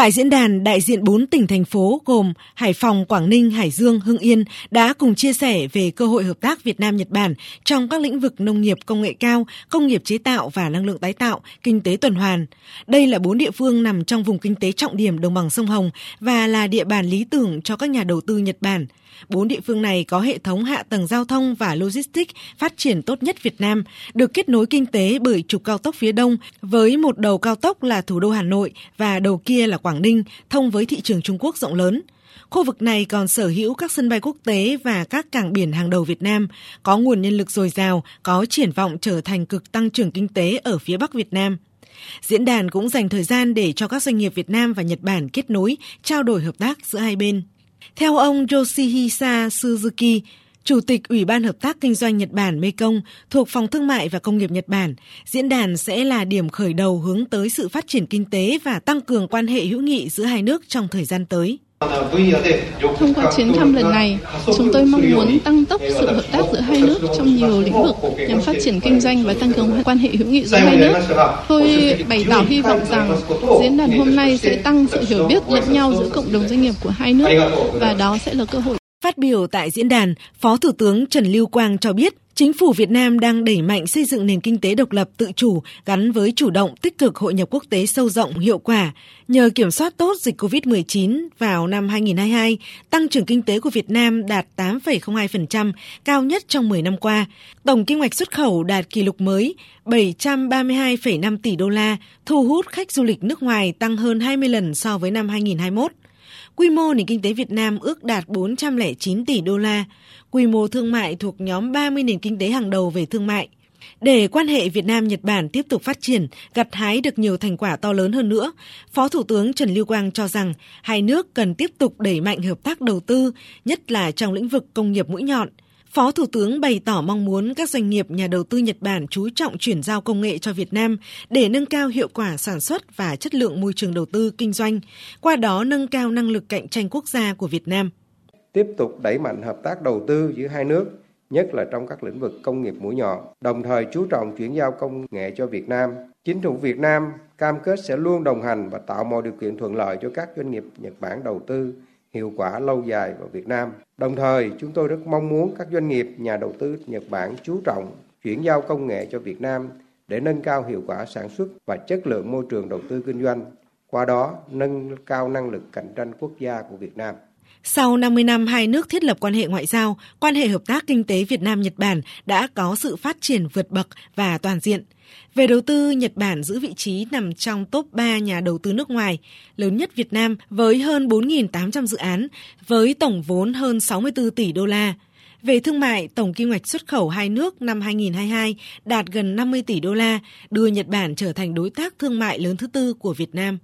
Tại diễn đàn, đại diện 4 tỉnh thành phố gồm Hải Phòng, Quảng Ninh, Hải Dương, Hưng Yên đã cùng chia sẻ về cơ hội hợp tác Việt Nam Nhật Bản trong các lĩnh vực nông nghiệp công nghệ cao, công nghiệp chế tạo và năng lượng tái tạo, kinh tế tuần hoàn. Đây là bốn địa phương nằm trong vùng kinh tế trọng điểm đồng bằng sông Hồng và là địa bàn lý tưởng cho các nhà đầu tư Nhật Bản. Bốn địa phương này có hệ thống hạ tầng giao thông và logistics phát triển tốt nhất Việt Nam, được kết nối kinh tế bởi trục cao tốc phía đông với một đầu cao tốc là thủ đô Hà Nội và đầu kia là Quảng Ninh, thông với thị trường Trung Quốc rộng lớn. Khu vực này còn sở hữu các sân bay quốc tế và các cảng biển hàng đầu Việt Nam, có nguồn nhân lực dồi dào, có triển vọng trở thành cực tăng trưởng kinh tế ở phía Bắc Việt Nam. Diễn đàn cũng dành thời gian để cho các doanh nghiệp Việt Nam và Nhật Bản kết nối, trao đổi hợp tác giữa hai bên. Theo ông Yoshihisa Suzuki, Chủ tịch Ủy ban Hợp tác Kinh doanh Nhật Bản Mekong thuộc Phòng Thương mại và Công nghiệp Nhật Bản, diễn đàn sẽ là điểm khởi đầu hướng tới sự phát triển kinh tế và tăng cường quan hệ hữu nghị giữa hai nước trong thời gian tới. Thông qua chuyến thăm lần này, chúng tôi mong muốn tăng tốc sự hợp tác giữa hai nước trong nhiều lĩnh vực nhằm phát triển kinh doanh và tăng cường quan hệ hữu nghị giữa hai nước. Tôi bày tỏ hy vọng rằng diễn đàn hôm nay sẽ tăng sự hiểu biết lẫn nhau giữa cộng đồng doanh nghiệp của hai nước và đó sẽ là cơ hội. Phát biểu tại diễn đàn, Phó Thủ tướng Trần Lưu Quang cho biết, Chính phủ Việt Nam đang đẩy mạnh xây dựng nền kinh tế độc lập tự chủ gắn với chủ động tích cực hội nhập quốc tế sâu rộng hiệu quả. Nhờ kiểm soát tốt dịch COVID-19 vào năm 2022, tăng trưởng kinh tế của Việt Nam đạt 8,02%, cao nhất trong 10 năm qua. Tổng kim ngạch xuất khẩu đạt kỷ lục mới 732,5 tỷ đô la, thu hút khách du lịch nước ngoài tăng hơn 20 lần so với năm 2021. Quy mô nền kinh tế Việt Nam ước đạt 409 tỷ đô la, quy mô thương mại thuộc nhóm 30 nền kinh tế hàng đầu về thương mại. Để quan hệ Việt Nam-Nhật Bản tiếp tục phát triển, gặt hái được nhiều thành quả to lớn hơn nữa, Phó Thủ tướng Trần Lưu Quang cho rằng hai nước cần tiếp tục đẩy mạnh hợp tác đầu tư, nhất là trong lĩnh vực công nghiệp mũi nhọn – Phó Thủ tướng bày tỏ mong muốn các doanh nghiệp nhà đầu tư Nhật Bản chú trọng chuyển giao công nghệ cho Việt Nam để nâng cao hiệu quả sản xuất và chất lượng môi trường đầu tư kinh doanh, qua đó nâng cao năng lực cạnh tranh quốc gia của Việt Nam. Tiếp tục đẩy mạnh hợp tác đầu tư giữa hai nước, nhất là trong các lĩnh vực công nghiệp mũi nhọn, đồng thời chú trọng chuyển giao công nghệ cho Việt Nam. Chính phủ Việt Nam cam kết sẽ luôn đồng hành và tạo mọi điều kiện thuận lợi cho các doanh nghiệp Nhật Bản đầu tư hiệu quả lâu dài vào Việt Nam. Đồng thời, chúng tôi rất mong muốn các doanh nghiệp, nhà đầu tư Nhật Bản chú trọng chuyển giao công nghệ cho Việt Nam để nâng cao hiệu quả sản xuất và chất lượng môi trường đầu tư kinh doanh, qua đó nâng cao năng lực cạnh tranh quốc gia của Việt Nam. Sau 50 năm hai nước thiết lập quan hệ ngoại giao, quan hệ hợp tác kinh tế Việt Nam Nhật Bản đã có sự phát triển vượt bậc và toàn diện. Về đầu tư, Nhật Bản giữ vị trí nằm trong top 3 nhà đầu tư nước ngoài, lớn nhất Việt Nam với hơn 4.800 dự án, với tổng vốn hơn 64 tỷ đô la. Về thương mại, tổng kim ngạch xuất khẩu hai nước năm 2022 đạt gần 50 tỷ đô la, đưa Nhật Bản trở thành đối tác thương mại lớn thứ tư của Việt Nam.